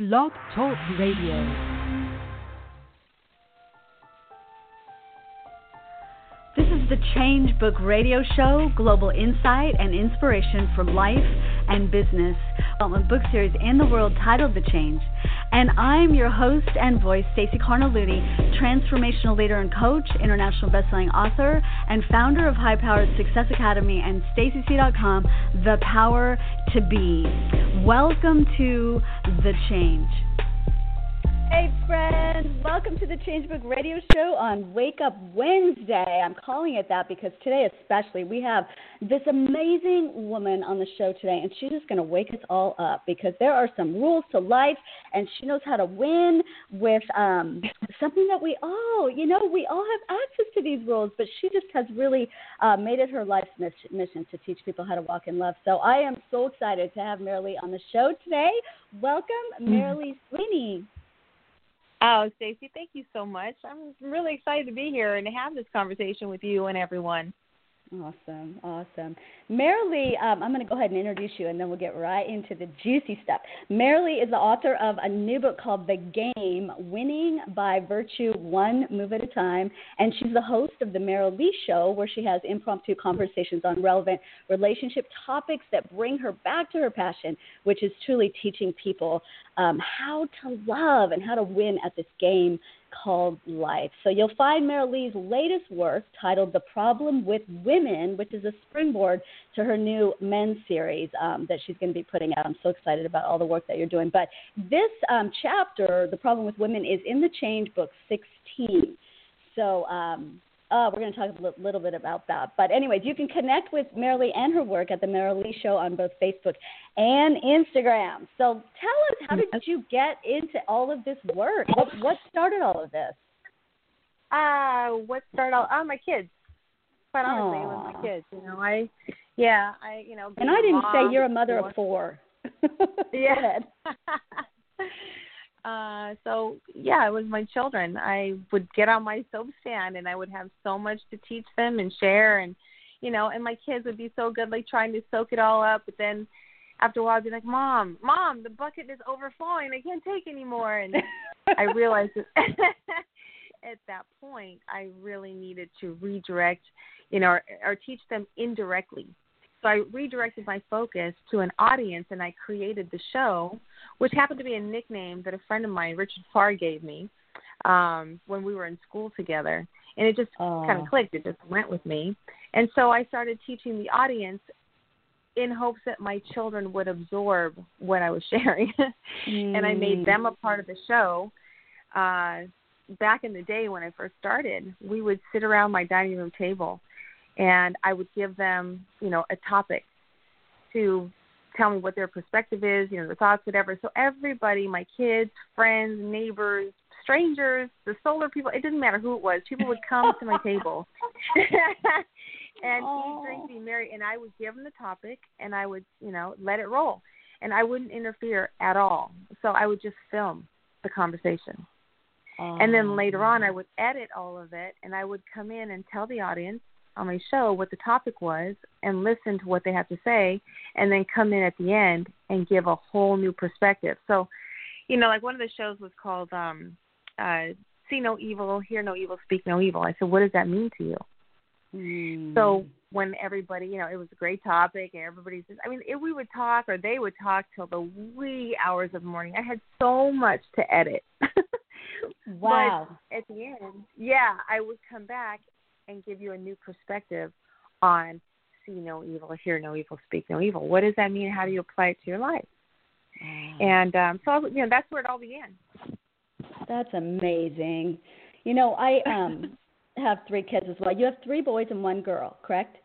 Blog Talk Radio. The Change Book Radio Show, global insight and inspiration from life and business. Development book series in the world titled The Change. And I'm your host and voice, Stacey Cargnelutti, transformational leader and coach, international bestselling author, and founder of High Powered Success Academy and StaceyC.com, The Power to Be. Welcome to The Change. Hey, friends, welcome to the Changebook Radio Show on Wake Up Wednesday. I'm calling it that because today, especially, we have this amazing woman on the show today, and she's just going to wake us all up because there are some rules to life, and she knows how to win with um, something that we all, you know, we all have access to these rules, but she just has really uh, made it her life's mission to teach people how to walk in love. So I am so excited to have Merrilee on the show today. Welcome, Mm-hmm. Merrilee Sweeney. Oh, Stacey, thank you so much. I'm really excited to be here and to have this conversation with you and everyone. Awesome, awesome. Merrilee, um, I'm going to go ahead and introduce you, and then we'll get right into the juicy stuff. Merrilee is the author of a new book called The Game Winning by Virtue One Move at a Time, and she's the host of The Merrilee Show, where she has impromptu conversations on relevant relationship topics that bring her back to her passion, which is truly teaching people um, how to love and how to win at this game called life. So you'll find Merrilee's latest work titled The Problem with Women, which is a springboard to her new men's series um, that she's going to be putting out. I'm so excited about all the work that you're doing. But this um, chapter, The Problem with Women, is in the Change Book 16. So um, uh, we're going to talk a li- little bit about that. But, anyways, you can connect with Merrilee and her work at The Merrilee Show on both Facebook and Instagram. So tell us, how did you get into all of this work? What, what started all of this? Uh, what started all? Oh, my kids. Quite honestly, it was my kids. You know, I, yeah, I, you know. And I didn't mom say you're a mother before- of four. Yeah. Uh, so yeah, it was my children. I would get on my soap stand and I would have so much to teach them and share and you know, and my kids would be so good like trying to soak it all up, but then after a while I'd be like, Mom, Mom, the bucket is overflowing, I can't take anymore and I realized that at that point I really needed to redirect, you know, or, or teach them indirectly. So I redirected my focus to an audience and I created the show, which happened to be a nickname that a friend of mine, Richard Farr, gave me um, when we were in school together. And it just kind of clicked. It just went with me. And so I started teaching the audience in hopes that my children would absorb what I was sharing. and I made them a part of the show. Uh, back in the day when I first started, we would sit around my dining room table and I would give them, you know, a topic to tell me what their perspective is, you know, their thoughts, whatever. So everybody, my kids, friends, neighbors, strangers, the solar people, it didn't matter who it was, people would come to my table and eat, drink, be merry. And I would give them the topic and I would, you know, let it roll. And I wouldn't interfere at all. So I would just film the conversation. And then later on, I would edit all of it, and I would come in and tell the audience on my show what the topic was, and listen to what they have to say, and then come in at the end and give a whole new perspective. So, you know, like one of the shows was called um, uh, "See No Evil, Hear No Evil, Speak No Evil." I said, "What does that mean to you?" Mm. So when everybody, you know, it was a great topic, and everybody's just, I mean, if we would talk or they would talk till the wee hours of the morning. I had so much to edit. wow. But at the end, yeah, I would come back and give you a new perspective on see no evil, hear no evil, speak no evil. What does that mean? How do you apply it to your life? And um, so, you know, that's where it all began. That's amazing. You know, I um have three kids as well. You have three boys and one girl, correct?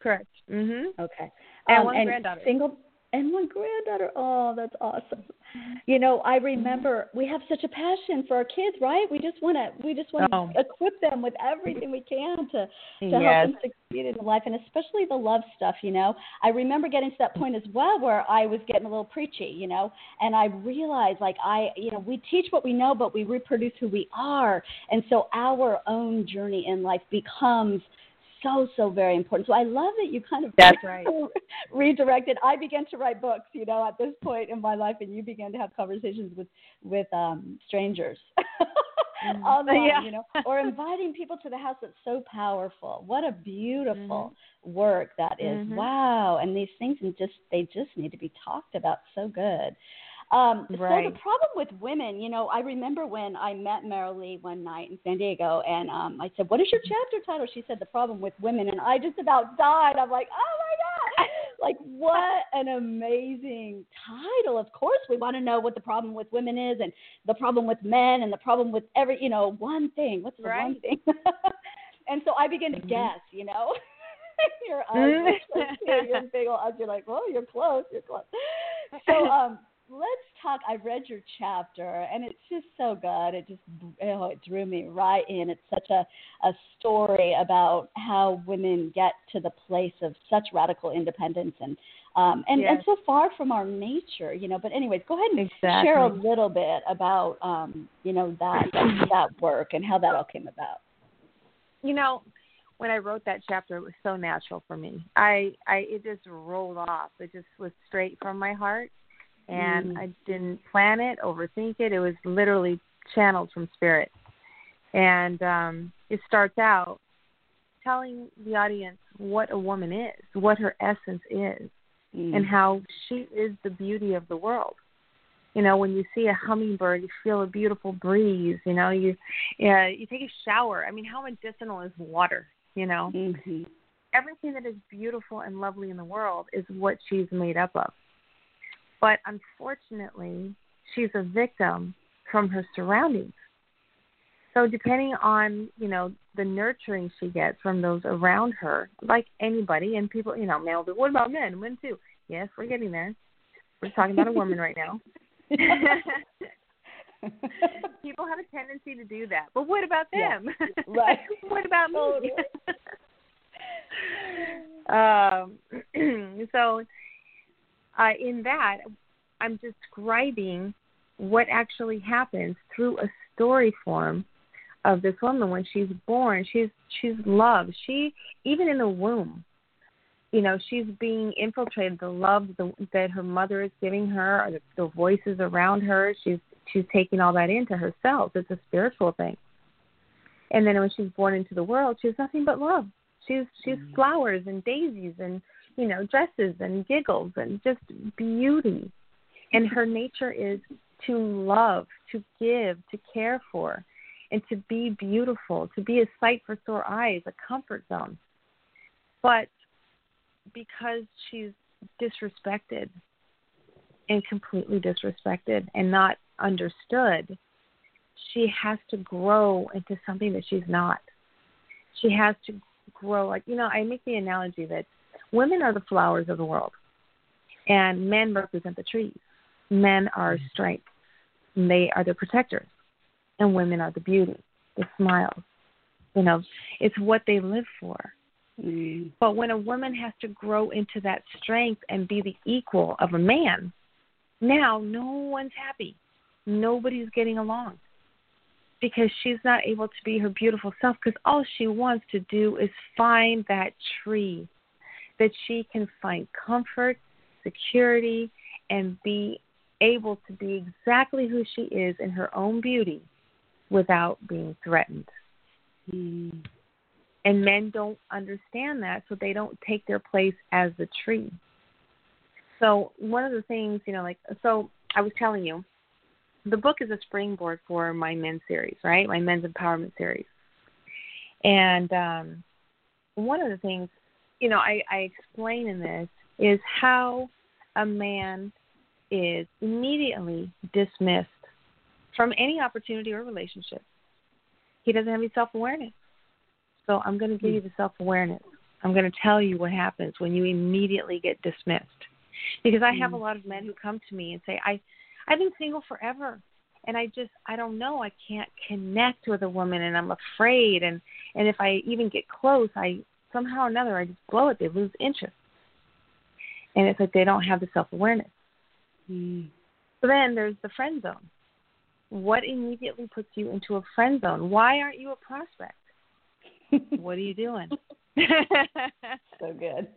Correct. Mm-hmm. Okay. And um, one and granddaughter. Single. And my granddaughter. Oh, that's awesome. You know, I remember we have such a passion for our kids, right? We just want to we just want to Oh. equip them with everything we can to to Yes. help them succeed in life, and especially the love stuff. You know, I remember getting to that point as well where I was getting a little preachy. You know, and I realized like I, you know, we teach what we know, but we reproduce who we are, and so our own journey in life becomes so so very important. So I love that you kind of That's right. redirected. I began to write books, you know, at this point in my life, and you began to have conversations with with um, strangers online, Yeah. you know, or inviting people to the house. That's so powerful. What a beautiful work that is. Mhm. Wow, and these things and just they just need to be talked about. So good. Um, So the problem with women, you know, I remember when I met Merrilee one night in San Diego, and um, I said, "What is your chapter title?" She said, "The problem with women," and I just about died. I'm like, "Oh my god!" Like, what an amazing title! Of course, we want to know what the problem with women is, and the problem with men, and the problem with every, you know, one thing. What's the one Right. thing? and so I began to Mhm. guess, you know. your eyes, Mm. so your big old eyes. You're like, "Well, you're close. You're close." So, um, let's talk. I read your chapter, and it's just so good. It just oh, it drew me right in. It's such a a story about how women get to the place of such radical independence and um and and so far from our nature, you know. But anyways, go ahead and share a little bit about um you know that that, that work and how that all came about. you know when i wrote that chapter it was so natural for me i i it just rolled off it just was straight from my heart and Mm. i didn't plan it overthink it it was literally channeled from spirit and um it starts out telling the audience what a woman is what her essence is Mm. and how she is the beauty of the world. You know, when you see a hummingbird, you feel a beautiful breeze. You know, you yeah, you take a shower. I mean, how medicinal is water? You know, Mhm. everything that is beautiful and lovely in the world is what she's made up of. But unfortunately, she's a victim from her surroundings. So depending on, you know, the nurturing she gets from those around her, like anybody and people, you know, male, be, what about men? Men too. Yes, we're getting there. We're talking about a woman right now. people have a tendency to do that. But what about Yeah. them? Right. what about me? Um, so, uh, in that, I'm describing what actually happens through a story form of this woman when she's born. She's she's loved. She even in the womb, you know, she's being infiltrated. The love the, that her mother is giving her, or the, the voices around her. She's she's taking all that into herself. It's a spiritual thing. And then when she's born into the world, she has nothing but love. She's she's flowers and daisies and you know dresses and giggles and just beauty. And her nature is to love, to give, to care for, and to be beautiful, to be a sight for sore eyes, a comfort zone. But because she's disrespected and completely disrespected and not understood, she has to grow into something that she's not. She has to grow like you know, I make the analogy that women are the flowers of the world and men represent the trees. Men are strength. And they are the protectors. And women are the beauty, the smiles. You know, it's what they live for. Mm. But when a woman has to grow into that strength and be the equal of a man, now no one's happy. Nobody's getting along because she's not able to be her beautiful self because all she wants to do is find that tree that she can find comfort, security, and be able to be exactly who she is in her own beauty without being threatened. Mm. And men don't understand that, so they don't take their place as the tree. So, one of the things, you know, like, so I was telling you, the book is a springboard for my men's series, right? My men's empowerment series. And um, one of the things, you know, I, I explain in this is how a man is immediately dismissed from any opportunity or relationship. He doesn't have any self awareness. So I'm going to give you the self awareness. I'm going to tell you what happens when you immediately get dismissed. because I have a Mm. lot of men who come to me and say, "I, I've been single forever, and I just, I don't know, I can't connect with a woman, and I'm afraid, and and if I even get close, I somehow or another I just blow it. They lose interest, and it's like they don't have the self awareness. Mm. So then there's the friend zone. What immediately puts you into a friend zone? Why aren't you a prospect? what are you doing? so good.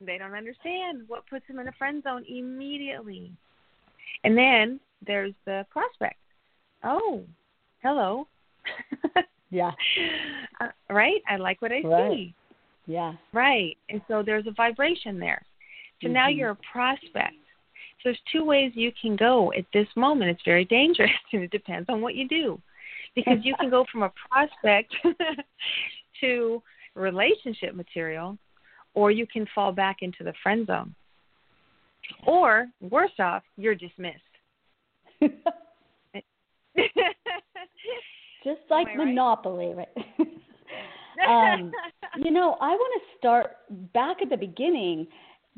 they don't understand what puts them in a friend zone immediately. And then there's the prospect. Oh, hello. Yeah. Uh, right? I like what I Right. see. Yeah. Right. And so there's a vibration there. So now Mhm. you're a prospect. So there's two ways you can go at this moment. It's very dangerous and it depends on what you do. Because you can go from a prospect to relationship material or you can fall back into the friend zone. Or worse off, you're dismissed. Just like I right? Monopoly, right? um, you know, I want to start back at the beginning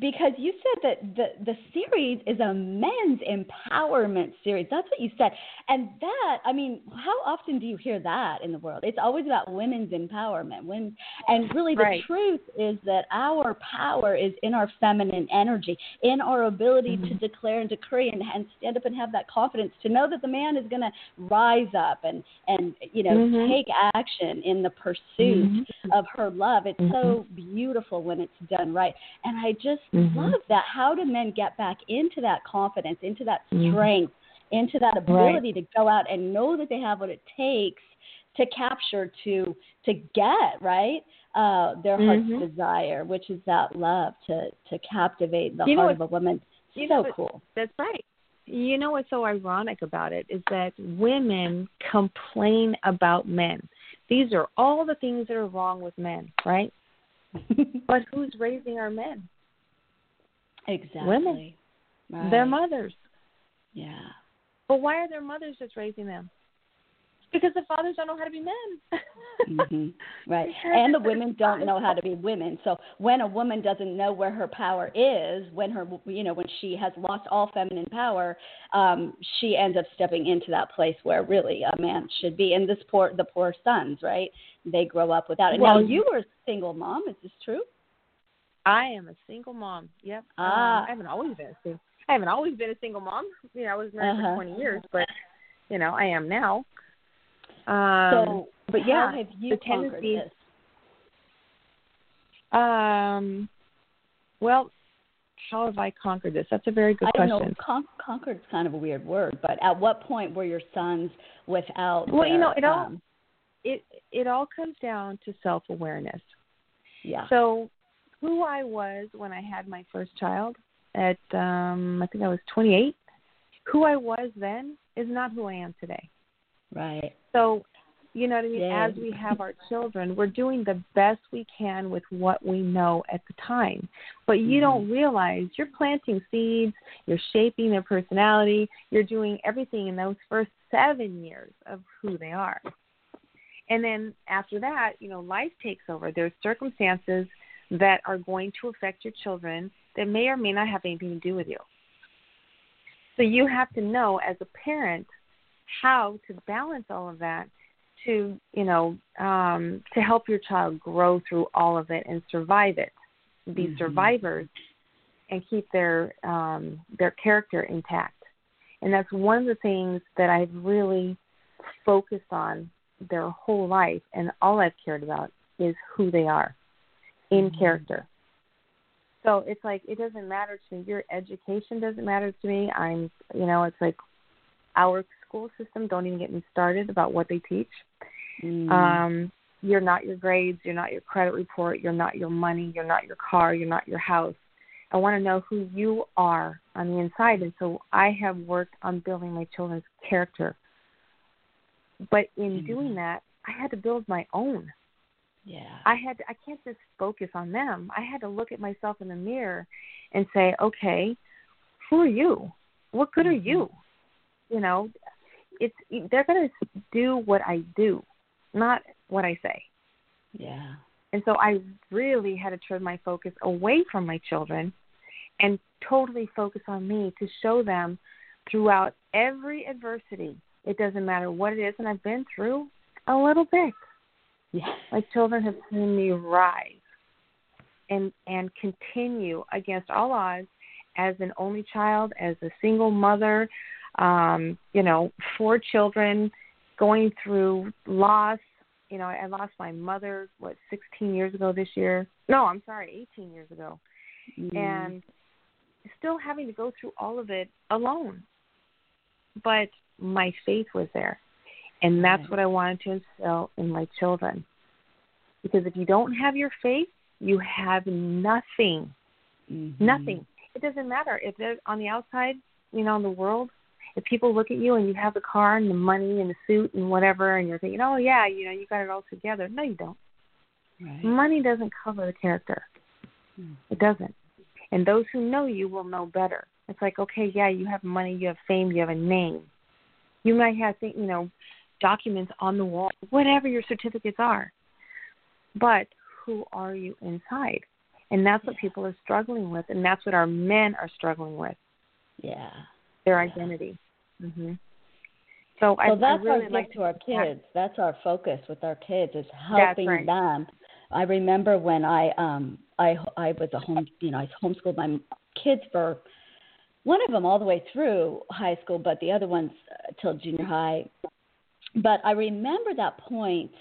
because you said that the the series is a men's empowerment series. That's what you said. And that, I mean, how often do you hear that in the world? It's always about women's empowerment. When and really the Right. truth is that our power is in our feminine energy, in our ability to mm-hmm. declare and decree and, and stand up and have that confidence to know that the man is going to rise up and and you know Mhm. take action in the pursuit mm-hmm. of her love. It's so mm-hmm. beautiful when it's done right. And I just Mhm. love that. How do men get back into that confidence, into that Mhm. strength, into that ability to go out and know that they have what it takes to capture, to to get right uh, their heart's Mhm. desire, which is that love to to captivate the You heart of a woman. you so know cool. That's right. You know what's so ironic about it is that women complain about men. These are all the things that are wrong with men, right? But who's raising our men? Exactly. Women. Right. Their mothers. Yeah. But why are their mothers just raising them? Because the fathers don't know how to be men. hmm Right. And the women don't know how to be women. So when a woman doesn't know where her power is, when her you know when she has lost all feminine power, um, she ends up stepping into that place where really a man should be. And this poor the poor sons, right? They grow up without it. now Well, you were a single mom. Is this true? I am a single mom. Yep. Ah. Um, I haven't always been a single. I haven't always been a single mom. You know, I was married Uh-huh. for 20 years, but you know, I am now. Um, so, but yeah, how have you the conquered tendency- this? Um, well, how have I conquered this? That's a very good I don't question. know. Con- conquered is kind of a weird word, but at what point were your sons without? Well, you know, their, it all- um, It it all comes down to self awareness. yeah. So, who I was when I had my first child at um I think I was 28, who I was then is not who I am today. right. So, you know what I mean? Yeah. As we have our children, we're doing the best we can with what we know at the time. But you Mhm. don't realize you're planting seeds, you're shaping their personality, you're doing everything in those first seven years of who they are. And then after that, you know, life takes over. There's circumstances that are going to affect your children that may or may not have anything to do with you. So you have to know as a parent how to balance all of that to you know um, to help your child grow through all of it and survive it, be Mhm. survivors, and keep their um, their character intact. And that's one of the things that I've really focused on their whole life, and all I've cared about is who they are in Mhm. character. So it's like it doesn't matter to me. Your education doesn't matter to me. I'm, you know, it's like our school system. Don't even get me started about what they teach. Mm. Um, you're not your grades. You're not your credit report. You're not your money. You're not your car. You're not your house. I want to know who you are on the inside, and so I have worked on building my children's character. But in Mhm. doing that, I had to build my own. Yeah. I had to, I can't just focus on them. I had to look at myself in the mirror and say, okay, who are you? What good are mm-hmm. you? You know, it's they're going to do what I do, not what I say. yeah. And so I really had to turn my focus away from my children and totally focus on me to show them throughout every adversity. It doesn't matter what it is, and I've been through a little bit. Yeah. My children have seen me rise and and continue against all odds as an only child, as a single mother, um, you know, four children, going through loss. You know, I lost my mother what 16 years ago this year. No, I'm sorry, 18 years ago, Mm. and still having to go through all of it alone. But my faith was there, and that's Right. what I wanted to instill in my children. Because if you don't have your faith, you have nothing Mhm. nothing. It doesn't matter if they're on the outside, you know, in the world. If people look at you and you have the car and the money and the suit and whatever, and you're thinking, oh yeah, you know, you got it all together. No, you don't. Right. Money doesn't cover the character. Hmm. It doesn't. And those who know you will know better. It's like, okay, yeah, you have money, you have fame, you have a name. You might have, you know, documents on the wall, whatever your certificates are. But who are you inside? And that's what people are struggling with, and that's what our men are struggling with Yeah. their identity. hmm So I, that's I really our like to our kids. That's our focus with our kids is helping right. them. I remember when I um I I was a home you know I homeschooled my kids for one of them all the way through high school, but the other ones uh, till junior high. But I remember that point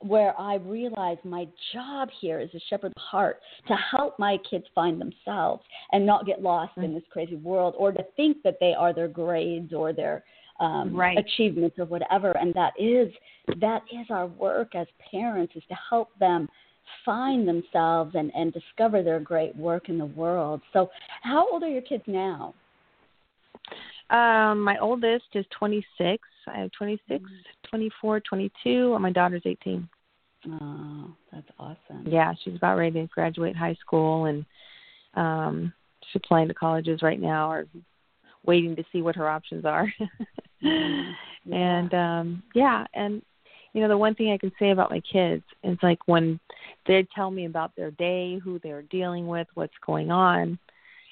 where I realized my job here is a shepherd the heart, to help my kids find themselves and not get lost in this crazy world, or to think that they are their grades or their um, Right. achievements or whatever. And that is that is our work as parents is to help them find themselves and and discover their great work in the world. So, how old are your kids now? Um, my oldest is 26. I have 26, 24, 22, and my daughter's 18. Oh, that's awesome. Yeah, she's about ready to graduate high school, and um, she's applying to colleges right now, or waiting to see what her options are. Mhm. Yeah. And um, yeah, and you know the one thing I can say about my kids is like when they tell me about their day, who they're dealing with, what's going on,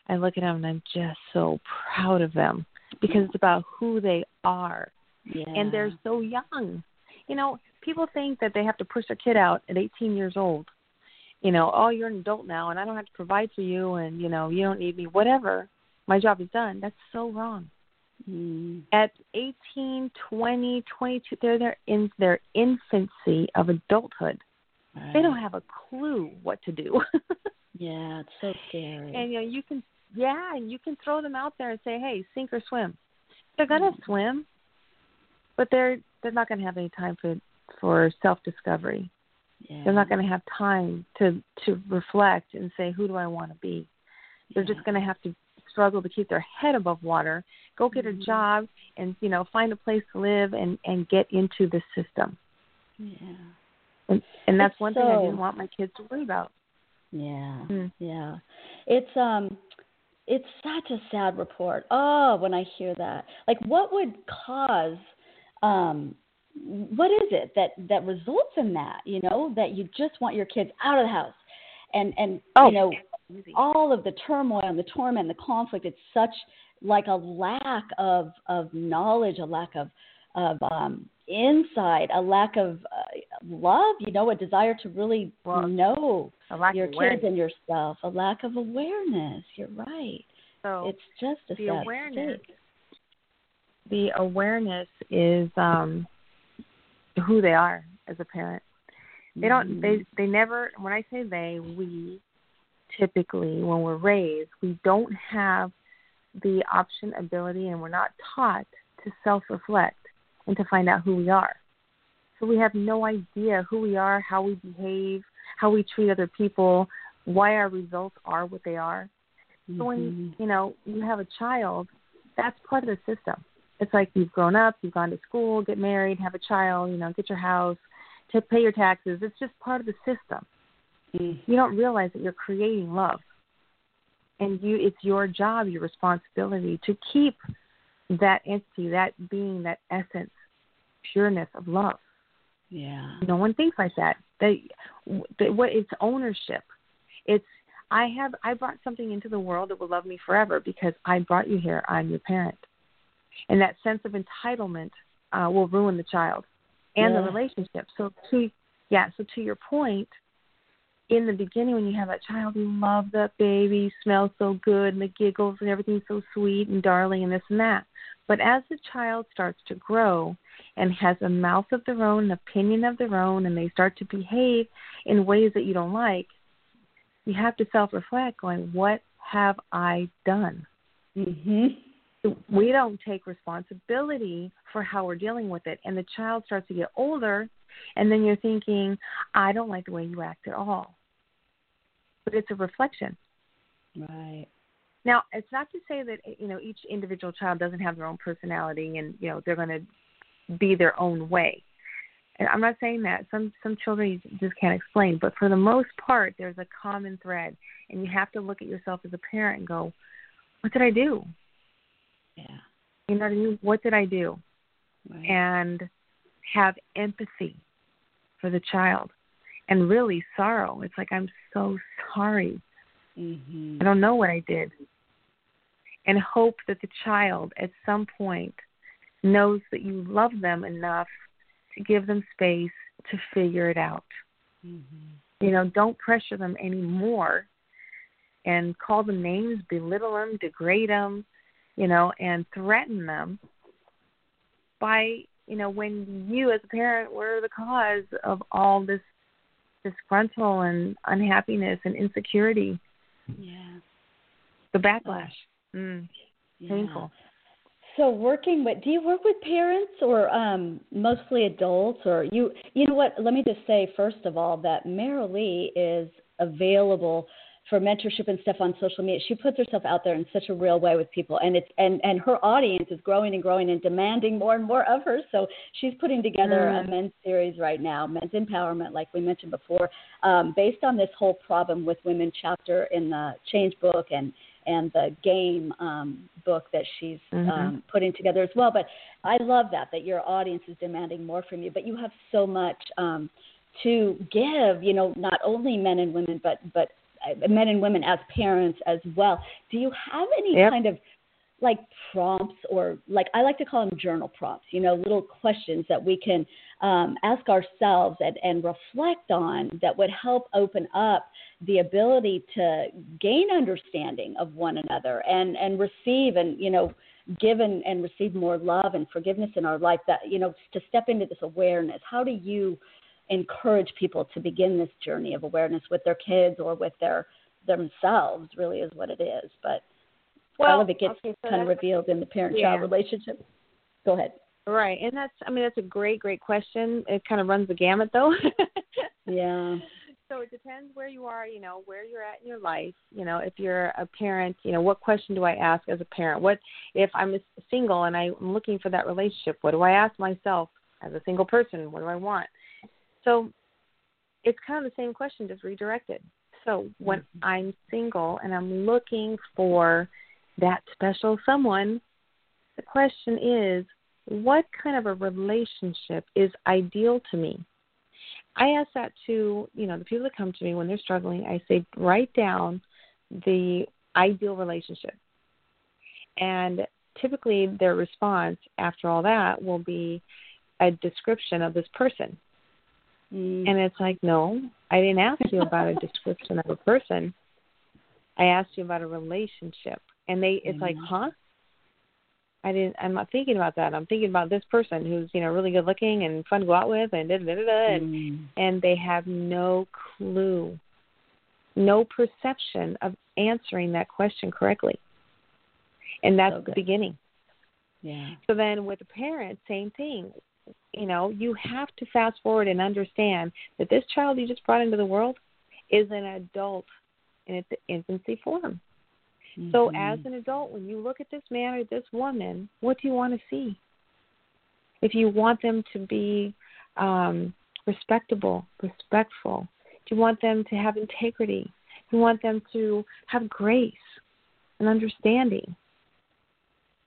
I look at them and I'm just so proud of them because it's about who they are Yeah. and they're so young. You know, people think that they have to push their kid out at 18 years old. You know, oh, you're an adult now, and I don't have to provide for you, and you know, you don't need me. Whatever, my job is done. That's so wrong. Mm. At 18, 20, 22, they're they're in their infancy of adulthood. They don't have a clue what to do. Yeah, it's so scary. and you know, you can yeah, and you can throw them out there and say, hey, sink or swim. They're gonna swim, but they're they're not gonna have any time for for self discovery. yeah. They're not going to have time to to reflect and say, who do I want to be? They're just going to have to struggle to keep their head above water, go get Mhm. a job, and you know find a place to live and and get into the system. Yeah. And and that's It's one thing I didn't want my kids to worry about. Yeah. Hmm. Yeah. It's um it's such a sad report. Oh, when I hear that. Like what would cause um what is it that that results in that, you know, that you just want your kids out of the house and and Oh, you know all of the turmoil and the torment, and the conflict. It's such like a lack of of knowledge, a lack of of um, insight, a lack of uh, love. You know, a desire to really Well, know your kids and yourself, a lack of awareness. You're right. So It's just a the sad awareness state. the awareness is um who they are as a parent. They don't they Mhm. they never when I say they, we typically when we're raised, we don't have the option, ability and we're not taught to self reflect and to find out who we are. So we have no idea who we are, how we behave, how we treat other people, why our results are what they are. So when Mhm. you know you have a child, that's part of the system. It's like you've grown up, you've gone to school, get married, have a child, you know, get your house, to pay your taxes. It's just part of the system. Mhm. You don't realize that you're creating love, and you it's your job, your responsibility to keep that entity, that being, that essence, pureness of love. Yeah. No one thinks like that. They, they what it's ownership. It's I have I brought something into the world that will love me forever because I brought you here. I'm your parent, and that sense of entitlement uh, will ruin the child and Yeah. the relationship. So to yeah, so to your point, in the beginning when you have that child, you love that baby, smells so good, and the giggles and everything's so sweet and darling and this and that. But as the child starts to grow and has a mouth of their own, an opinion of their own, and they start to behave in ways that you don't like, you have to self reflect going, What have I done? Mhm. we don't take responsibility for how we're dealing with it and the child starts to get older and then you're thinking i don't like the way you act at all but it's a reflection Right. Now it's not to say that you know each individual child doesn't have their own personality and you know they're going to be their own way and i'm not saying that some some children you just can't explain but for the most part there's a common thread and you have to look at yourself as a parent and go what did i do Yeah. you know what I mean? What did I do? Right. And have empathy for the child and really sorrow. It's like, I'm so sorry. mhm. I don't know what I did. And hope that the child at some point knows that you love them enough to give them space to figure it out. Mhm. You know, don't pressure them anymore and call them names, belittle them, degrade them, you know, and threaten them by, you know, when you as a parent were the cause of all this disgruntle and unhappiness and insecurity, Yeah. the backlash. Mm, Yeah. So working with do you work with parents or um mostly adults or you you know what let me just say first of all that Merrilee is available for mentorship and stuff on social media. She puts herself out there in such a real way with people and it's and and her audience is growing and growing and demanding more and more of her. So she's putting together a Mm. men's series right now, men's empowerment like we mentioned before, um, based on this whole problem with women chapter in the change book and and the game um, book that she's Mhm. um, putting together as well. But I love that that your audience is demanding more from you. But you have so much um, to give. You know, not only men and women, but but uh, men and women as parents as well. Do you have any Yep. kind of like prompts or like I like to call them journal prompts, you know, little questions that we can um, ask ourselves and, and reflect on that would help open up the ability to gain understanding of one another and, and receive and, you know, give and, and receive more love and forgiveness in our life that, you know, to step into this awareness. How do you encourage people to begin this journey of awareness with their kids or with their themselves really is what it is. But all of it gets okay, so kind of revealed in the parent Yeah. child relationship. Go ahead. Right, and that's I mean that's a great great question. It kind of runs the gamut though. Yeah. so it depends where you are, you know, where you're at in your life. You know, if you're a parent, you know, what question do I ask as a parent? What if I'm single and I'm looking for that relationship? What do I ask myself as a single person? What do I want? So it's kind of the same question, just redirected. So when mm-hmm. I'm single and I'm looking for that special someone, the question is, what kind of a relationship is ideal to me? I ask that to, you know, the people that come to me when they're struggling, I say, write down the ideal relationship. And typically their response after all that will be a description of this person. Mm. And it's like, no, I didn't ask you about a description of a person. I asked you about a relationship. And they it's like, Mhm. huh? I didn't I'm not thinking about that. I'm thinking about this person who's, you know, really good looking and fun to go out with and da da da da and Mm. and they have no clue, no perception of answering that question correctly. And that's So the beginning. Yeah. So then with the parent, same thing. You know, you have to fast forward and understand that this child you just brought into the world is an adult in its infancy form. So Mhm. as an adult, when you look at this man or this woman, what do you want to see? If you want them to be um, respectable, respectful, do you want them to have integrity? Do you want them to have grace and understanding?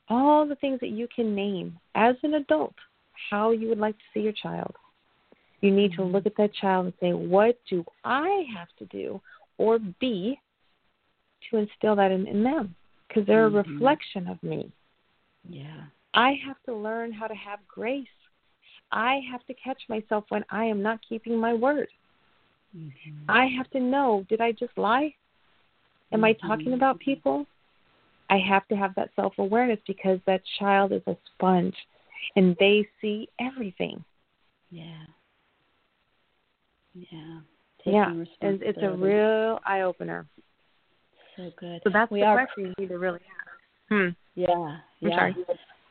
All the things that you can name as an adult, how you would like to see your child. You need to look at that child and say, what do I have to do or be to instill that in, in them because they're Mm-hmm. a reflection of me. Yeah. I have to learn how to have grace. I have to catch myself when I am not keeping my word. Mm-hmm. I have to know did I just lie? Am I talking about people? I have to have that self awareness because that child is a sponge and they see everything. Yeah. Yeah. yeah. And it's a real eye opener. So good. So that's we the are question you need to really ask. Hmm. Yeah, I'm yeah. sorry.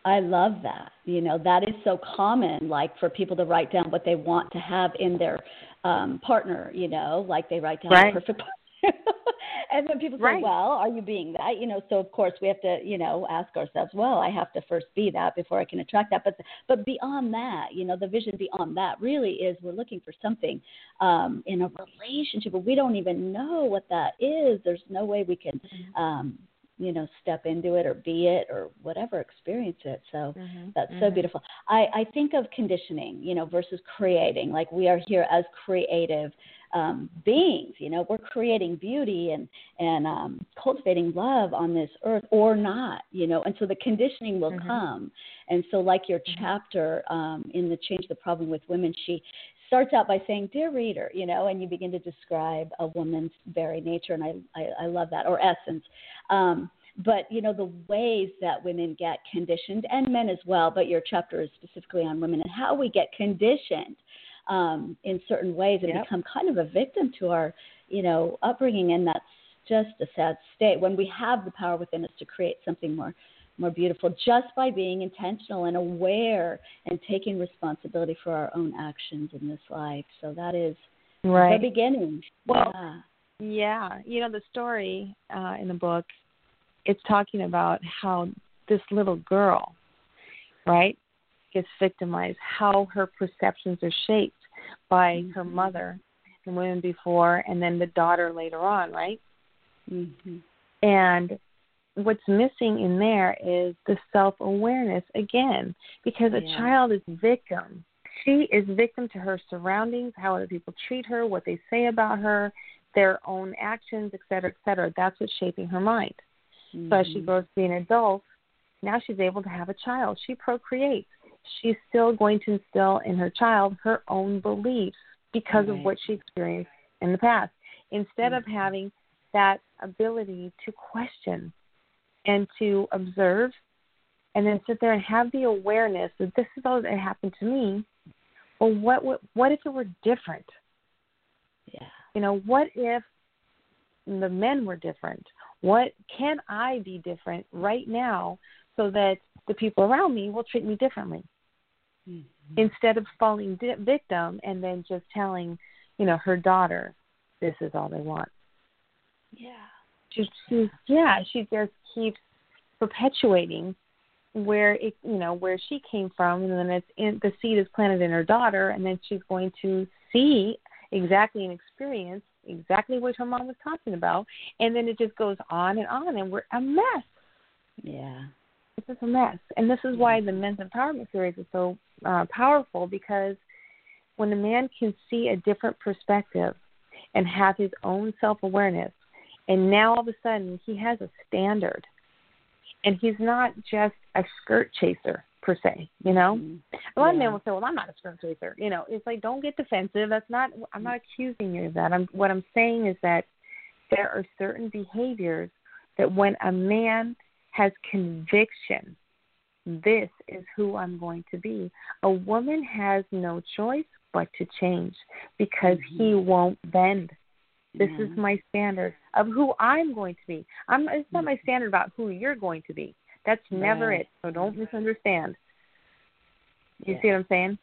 I love that. You know, that is so common, like for people to write down what they want to have in their um partner, you know, like they write down Right. a perfect partner. and then people say, Right. Well, are you being that? You know, so of course we have to, you know, ask ourselves, Well, I have to first be that before I can attract that. But but beyond that, you know, the vision beyond that really is we're looking for something um in a relationship, but we don't even know what that is. There's no way we can um you know step into it or be it or whatever experience it so Mhm, that's so mhm. beautiful i i think of conditioning you know versus creating like we are here as creative um beings you know we're creating beauty and and um cultivating love on this earth or not you know and so the conditioning will Mhm. come and so like your chapter um in the change the problem with women she starts out by saying, "Dear reader," you know, and you begin to describe a woman's very nature, and I I, I love that or essence. Um, but you know the ways that women get conditioned, and men as well. But your chapter is specifically on women and how we get conditioned um, in certain ways and Yep. become kind of a victim to our you know upbringing, and that's just a sad state when we have the power within us to create something more more beautiful just by being intentional and aware and taking responsibility for our own actions in this life. So that is Right. the beginning. Well, yeah. Yeah, you know the story uh, in the book. It's talking about how this little girl, right, gets victimized. How her perceptions are shaped by her mother, the women before, and then the daughter later on, right? hmm And what's missing in there is the self awareness again, because a child is victim. She is victim to her surroundings, how other people treat her, what they say about her, their own actions, et cetera, et cetera. That's what's shaping her mind. So as she Mm-hmm. grows to be an adult, now she's able to have a child. She procreates. She's still going to instill in her child her own beliefs because of what she experienced in the past. Instead of Mhm. having that ability to question and to observe and then sit there and have the awareness that this is all that happened to me. Well, what what, what if it were different? Yeah. You know, what if the men were different? What can I be different right now so that the people around me will treat me differently Mhm. instead of falling di- victim and then just telling, you know, her daughter, this is all they want. Yeah. She, she yeah, she just keeps perpetuating where it you know where she came from and then it's in the seed is planted in her daughter and then she's going to see exactly and experience exactly what her mom was talking about and then it just goes on and on and we're a mess Yeah. It's just a mess. And this is why the men's empowerment series is so uh, powerful because when a man can see a different perspective and have his own self awareness and now all of a sudden he has a standard and he's not just a skirt chaser per se you know? Mhm. a lot of men will say well i'm not a skirt chaser you know? It's like don't get defensive. That's not i'm not accusing you of that. I'm what i'm saying is that there are certain behaviors that when a man has conviction this is who i'm going to be a woman has no choice but to change because he won't bend this is my standard of who I'm going to be. I'm it's not my standard about who you're going to be. That's never Right. it. So don't misunderstand. You Yeah. see what I'm saying?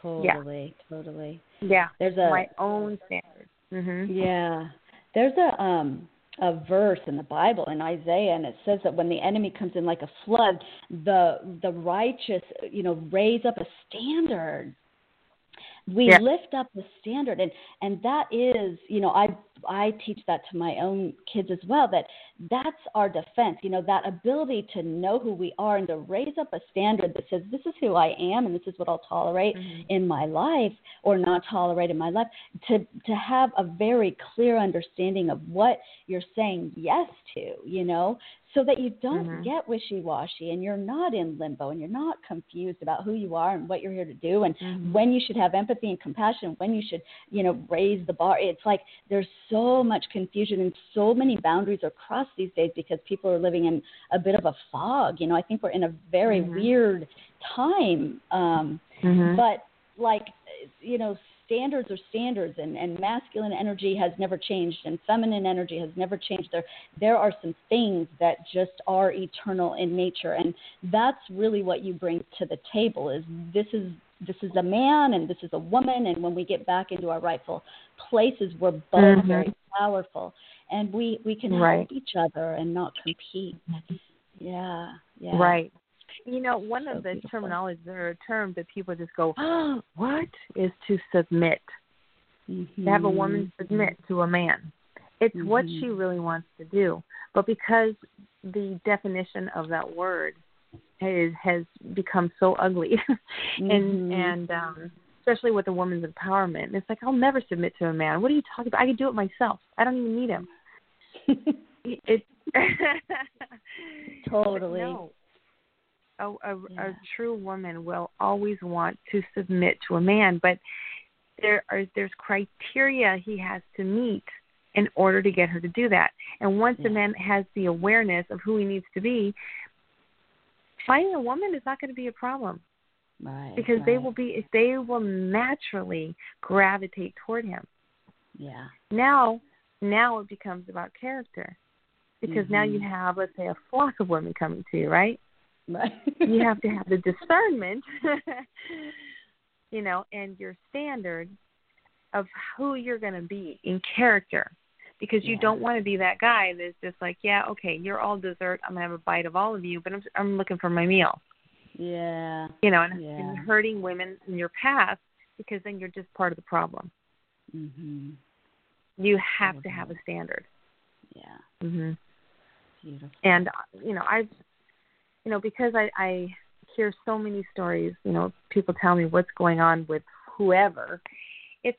Totally. Totally. Yeah. There's a my own standard. Mhm. Yeah. There's a um a verse in the Bible in Isaiah and it says that when the enemy comes in like a flood, the the righteous, you know, raise up a standard. We Yeah. lift up the standard and and that is you know i i teach that to my own kids as well that that's our defense you know that ability to know who we are and to raise up a standard that says this is who i am and this is what i'll tolerate mm-hmm. in my life or not tolerate in my life to to have a very clear understanding of what you're saying yes to you know so that you don't Mhm. get wishy-washy and you're not in limbo and you're not confused about who you are and what you're here to do and Mhm. when you should have empathy and compassion when you should you know raise the bar it's like there's so much confusion and so many boundaries are crossed these days because people are living in a bit of a fog you know i think we're in a very Mhm. weird time um Mhm. but like you know standards are standards and, and masculine energy has never changed and feminine energy has never changed there there are some things that just are eternal in nature and that's really what you bring to the table is this is this is a man and this is a woman and when we get back into our rightful places we're both Mhm. very powerful and we we can Right. help each other and not compete yeah yeah Right. You know, one of the terminologies or terms that people just go, oh, what is to submit? mm-hmm. To have a woman submit to a man. It's what Mhm. she really wants to do. But because the definition of that word has has become so ugly and Mhm. and um especially with the woman's empowerment, it's like I'll never submit to a man. What are you talking about? I can do it myself. I don't even need him. it's Totally. No. A, a, Yeah. a true woman will always want to submit to a man, but there are there's criteria he has to meet in order to get her to do that. And once Yeah. man has the awareness of who he needs to be, finding a woman is not going to be a problem right because they will be they will naturally gravitate toward him. yeah Now, now it becomes about character because now you Mhm. have let's say a flock of women coming to you, right? Right you have to have the discernment, you know, and your standard of who you're going to be in character. Because you Yeah. don't want to be that guy that's just like, yeah, okay, you're all dessert. I'm gonna have a bite of all of you, but I'm I'm looking for my meal, yeah you know, and, Yeah. and hurting women in your past because then you're just part of the problem. mhm You have to have a standard. yeah hmm beautiful and uh, you know i've you know because i i hear so many stories you know people tell me what's going on with whoever it's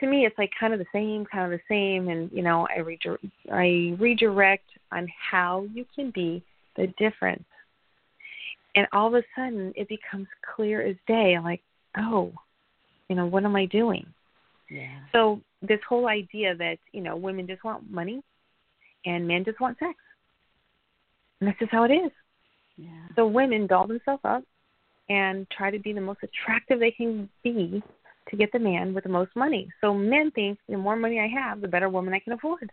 to me it's like kind of the same kind of the same. And you know i redir- i redirect on how you can be the difference. And all of a sudden it becomes clear as day i'm like oh you know what am i doing? Yeah. So this whole idea that you know women just want money and men just want sex. And that's just how it is yeah so women doll themselves up and try to be the most attractive they can be to get the man with the most money. So men think the more money I have, the better woman I can afford.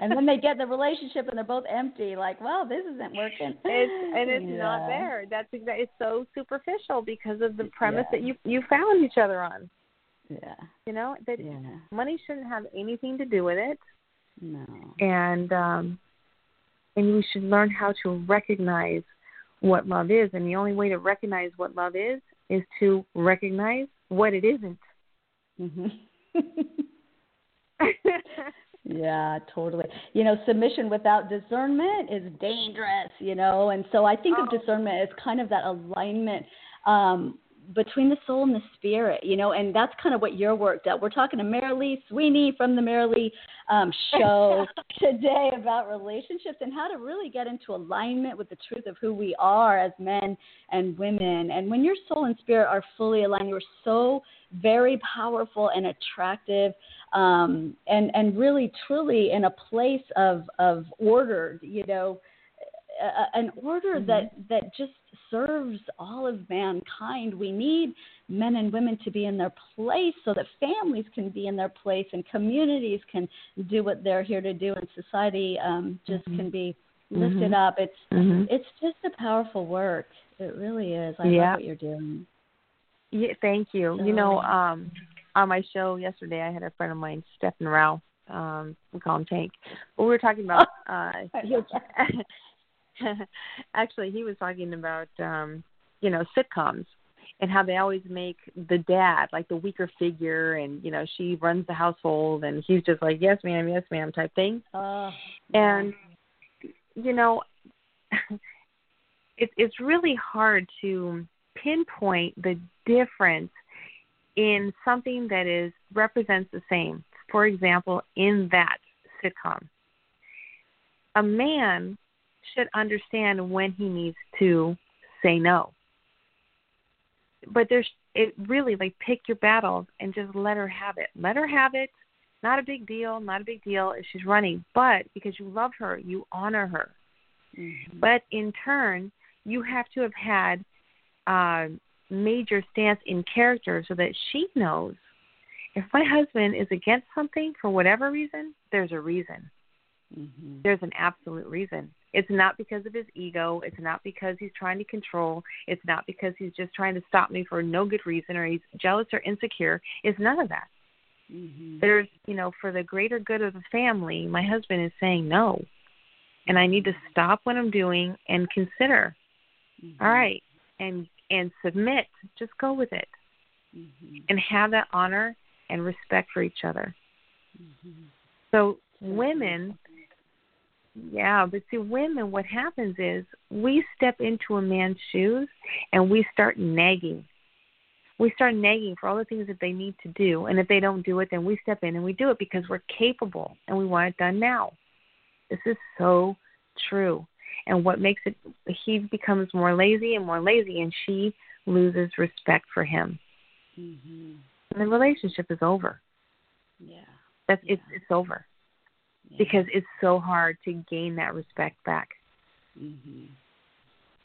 and then they get the relationship and they're both empty like well this isn't working it's and it's not there. That's it's so superficial because of the premise Yeah. that you you found each other on. yeah You know that yeah money shouldn't have anything to do with it, no and um, and we should learn how to recognize what love is. And the only way to recognize what love is is to recognize what it isn't. mhm Yeah, totally. You know, submission without discernment is dangerous, you know, and so I think of Oh. discernment as kind of that alignment um, between the soul and the spirit, you know, and that's kind of what your work does. We're talking to Merrilee Sweeney from the Merrilee um, show today about relationships and how to really get into alignment with the truth of who we are as men and women. And when your soul and spirit are fully aligned, you're so very powerful and attractive um, and and really truly in a place of of order you know a, an order Mm-hmm. that that just serves all of mankind we need men and women to be in their place so that families can be in their place and communities can do what they're here to do and society um, just Mhm. can be lifted Mhm. up it's Mhm. it's just a powerful work it really is i Yeah. love what you're doing Yeah, thank you. You know, um, on my show yesterday, I had a friend of mine, Stephen Rao. Um, we call him Tank. But we were talking about. Uh, actually, he was talking about um, you know sitcoms, and how they always make the dad like the weaker figure and you know she runs the household and he's just like yes ma'am yes ma'am type thing. Uh, and you know it's it's really hard to pinpoint the difference in something that is represents the same. For example in that sitcom a man should understand when he needs to say no but there's it really like pick your battles and just let her have it let her have it not a big deal not a big deal if she's running but because you love her you honor her mhm. but in turn you have to have had uh, major stance in character so that she knows if my husband is against something for whatever reason there's a reason Mhm. there's an absolute reason. It's not because of his ego. It's not because he's trying to control. It's not because he's just trying to stop me for no good reason or he's jealous or insecure. It's none of that. Mhm. There's, you know, for the greater good of the family, my husband is saying no. And I need to stop what I'm doing and consider. Mhm. All right. And and submit. Just go with it. Mhm. And have that honor and respect for each other. Mhm. So women yeah, but see women what happens is we step into a man's shoes and we start nagging. We start nagging for all the things that they need to do and if they don't do it then we step in and we do it because we're capable and we want it done now. This is so true. And what makes it he becomes more lazy and more lazy and she loses respect for him. Mhm. And the relationship is over. Yeah. That's it's it's over. Yeah. because it's so hard to gain that respect back. Mhm.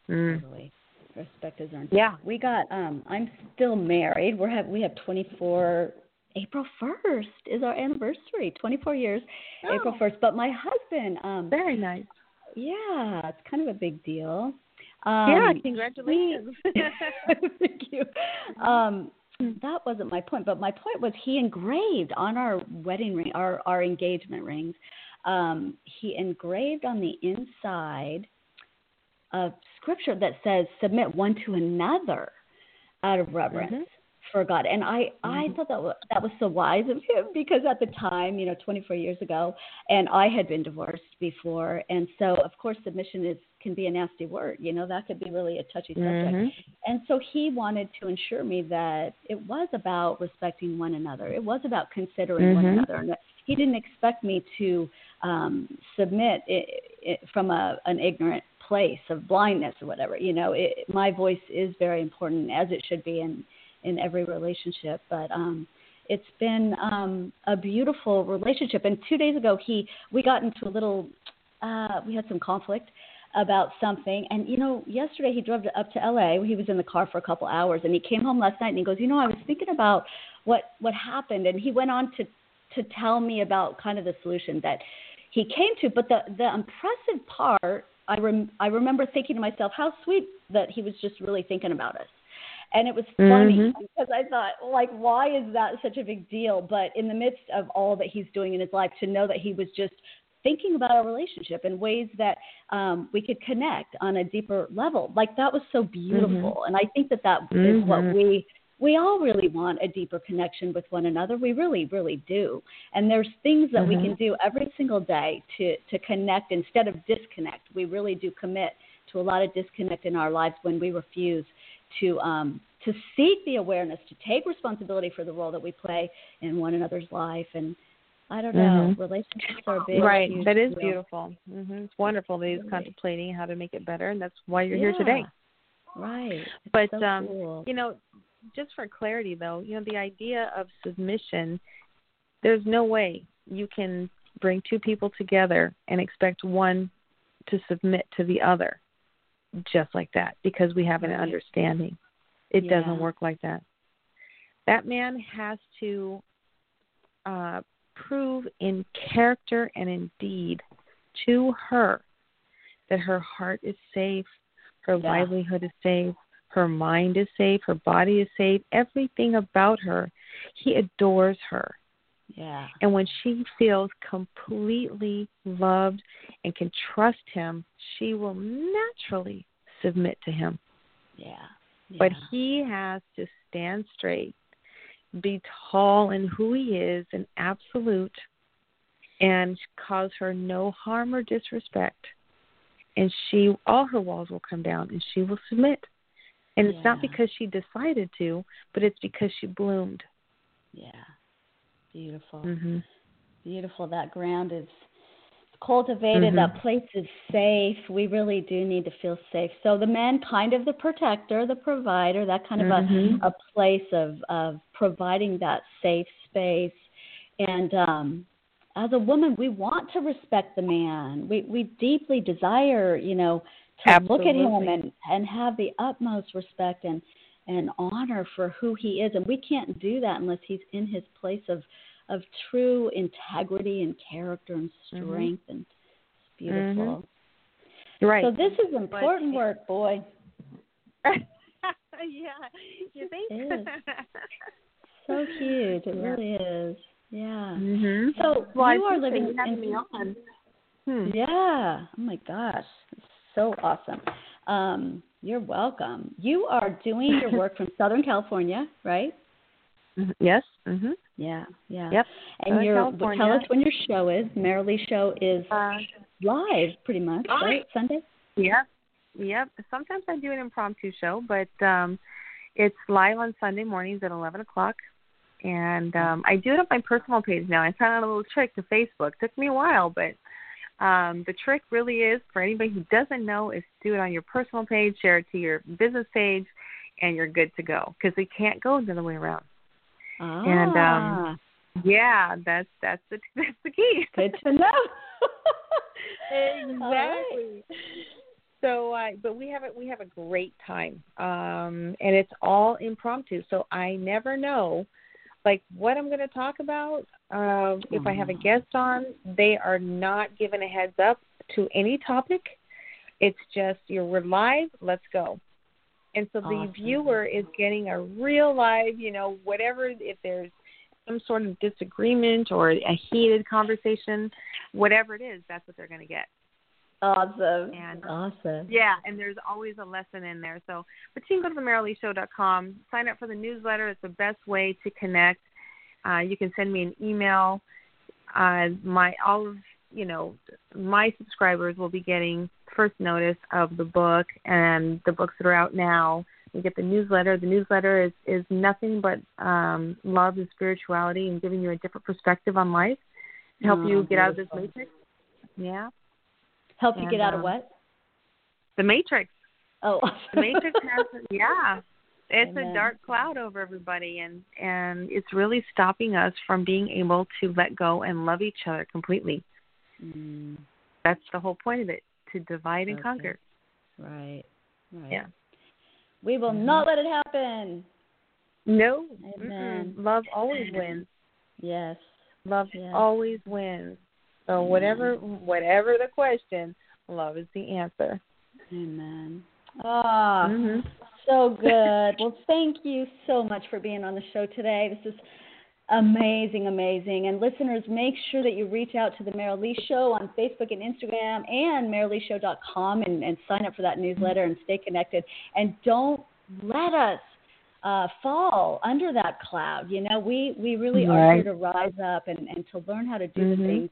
Mm. Totally. Respect is earned. Yeah. We got um I'm still married. We're have we have 24 April 1st is our anniversary. 24 years. April Oh. 1st. But my husband um Very nice. yeah, it's kind of a big deal. Um yeah, congratulations. Thank you. Um, that wasn't my point, but my point was he engraved on our wedding ring, our our engagement rings. Um, he engraved on the inside a scripture that says, "Submit one to another out of reverence." Mhm. For God, and I, I Mhm. thought that was, that was so wise of him because at the time, you know, 24 years ago, and I had been divorced before, and so of course submission is can be a nasty word, you know, that could be really a touchy subject. Mhm. And so he wanted to ensure me that it was about respecting one another. It was about considering one Mhm. another. And he didn't expect me to um, submit it, it from a, an ignorant place of blindness or whatever. You know, it, my voice is very important, as it should be in, in every relationship. But um, it's been um, a beautiful relationship. And two days ago, he we got into a little, uh, we had some conflict about something. And you know, yesterday he drove up to LA. He was in the car for a couple hours, and he came home last night and he goes, you know, I was thinking about what what happened, and he went on to to tell me about kind of the solution that he came to. But the the impressive part, I rem, I remember thinking to myself, how sweet that he was just really thinking about us. And it was funny Mhm. because I thought, like, why is that such a big deal? But in the midst of all that he's doing in his life, to know that he was just thinking about our relationship in ways that um, we could connect on a deeper level. Like that was so beautiful, and I think that that is what Mhm. we we all really want a deeper connection with one another. We really, really do. And there's things that we Mhm. can do every single day to to connect instead of disconnect. We really do commit to a lot of disconnect in our lives when we refuse to um, to seek the awareness, to take responsibility for the role that we play in one another's life. And I don't know, Mhm. relationships are big. right. huge That is beautiful. hmm It's wonderful that he's Really. contemplating how to make it better, and that's why you're here today. Right. It's But so um, cool. you know, just for clarity though, you know, the idea of submission, there's no way you can bring two people together and expect one to submit to the other just like that because we have an understanding. It Yeah. doesn't work like that. That man has to uh, prove in character and in deed to her that her heart is safe, her Yeah. livelihood is safe, her mind is safe, her body is safe, everything about her. He adores her. yeah. And when she feels completely loved and can trust him, she will naturally submit to him. Yeah. But he has to stand straight, be tall in who he is, and absolute, and cause her no harm or disrespect. And she, all her walls will come down, and she will submit. And it's not because she decided to, but it's because she bloomed. Yeah. Beautiful. Mhm. Beautiful. That ground is cultivated. Mhm. That place is safe. We really do need to feel safe. So the man, kind of the protector, the provider, that kind of Mhm. a, a place of of providing that safe space. And um, as a woman, we want to respect the man. We we deeply desire, you know, to look at him and and have the utmost respect and and honor for who he is. And we can't do that unless he's in his place of of true integrity and character and Mhm. strength and it's beautiful. Right. So this is important work, boy. yeah. You think? It is. So huge. It Yeah. really is. Yeah. mhm. So Well, I you are living in me on. Hmm. Yeah. Oh my gosh. It's so awesome. Um, you're welcome. You are doing your work from Southern California, right? Mhm. Yes. Mhm. Yeah, yeah. Yep. And Southern you're California. tell us when your show is. Merrilee show is Uh, live pretty much, Live. right? Sunday? Yep. Yep. Sometimes I do an impromptu show, but um it's live on Sunday mornings at eleven o'clock. And um I do it on my personal page now. I found out a little trick to Facebook. It took me a while, but um the trick really is for anybody who doesn't know is do it on your personal page, share it to your business page, and you're good to go because we can't go the other way around. Ah, And, um, Yeah, that's that's the that's the key. good to know. exactly. So, uh, but we have a, we have a great time, um, and it's all impromptu. So I never know, like what I'm going to talk about. Um, if I have a guest on, they are not given a heads up to any topic. It's just you're we're live. Let's go. And so the Awesome. viewer is getting a real live, you know, whatever. If there's some sort of disagreement or a heated conversation, whatever it is, that's what they're going to get. Awesome. And awesome. yeah, and there's always a lesson in there. So, but you can go to themerrileeshow.com, sign up for the newsletter. It's the best way to connect. Uh, you can send me an email. Uh, my all of you know my subscribers will be getting first notice of the book and the books that are out now. You get the newsletter. The newsletter is is nothing but um, love and spirituality and giving you a different perspective on life to help Oh, you get out of this matrix. Yeah, Help you And, get out of um, what? the matrix. Oh, the matrix has yeah it's Amen. a dark cloud over everybody and and it's really stopping us from being able to let go and love each other completely Mm, that's the whole point of it to divide and conquer right. Right. Yeah. We will Mhm. not let it happen. no Amen. Mm-mm. love always wins Yes. love Yes. always wins so Amen. whatever whatever the question love is the answer Amen. Ah, Mhm. so good. well, thank you so much for being on the show today. This is amazing, amazing. And listeners, make sure that you reach out to the Merrilee Show on Facebook and Instagram and MerrileeShow.com and, and sign up for that newsletter and stay connected. And don't let us uh, fall under that cloud. You know, we, we really are here to rise up and, and to learn how to do the Mhm. things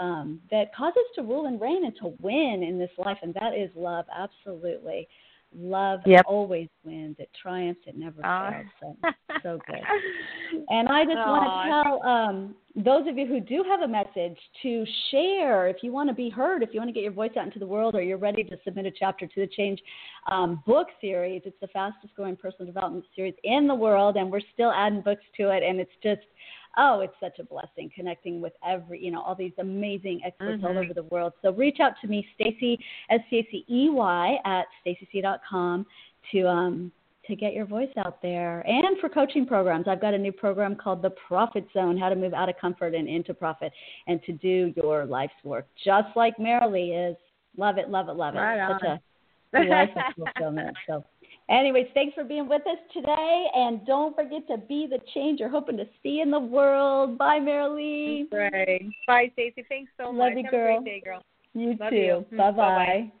um, that cause us to rule and reign and to win in this life, and that is love. Absolutely, love Yep. always wins. It triumphs. It never Ah. fails. So, so good. And I just want to tell um, those of you who do have a message to share. If you want to be heard, if you want to get your voice out into the world, or you're ready to submit a chapter to the Change um, book series, it's the fastest growing personal development series in the world, and we're still adding books to it. And it's just oh, it's such a blessing connecting with every, you know, all these amazing experts all Mhm. over the world. So reach out to me, Stacey, S C A C E Y, at staceyc.com to um to get your voice out there. And for coaching programs, I've got a new program called The Profit Zone, how to move out of comfort and into profit and to do your life's work, just like Merrilee is. Love it, love it, love it. Right Such a life of fulfillment. So anyways, thanks for being with us today. And don't forget to be the change you're hoping to see in the world. Bye, Merrilee. Right. Bye, Stacey. Thanks so Love much. you, Have girl. a great day, girl. You Love too. you. Bye Bye-bye. Mm, bye.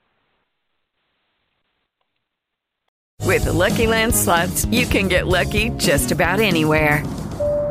With the Lucky Land slots, you can get lucky just about anywhere.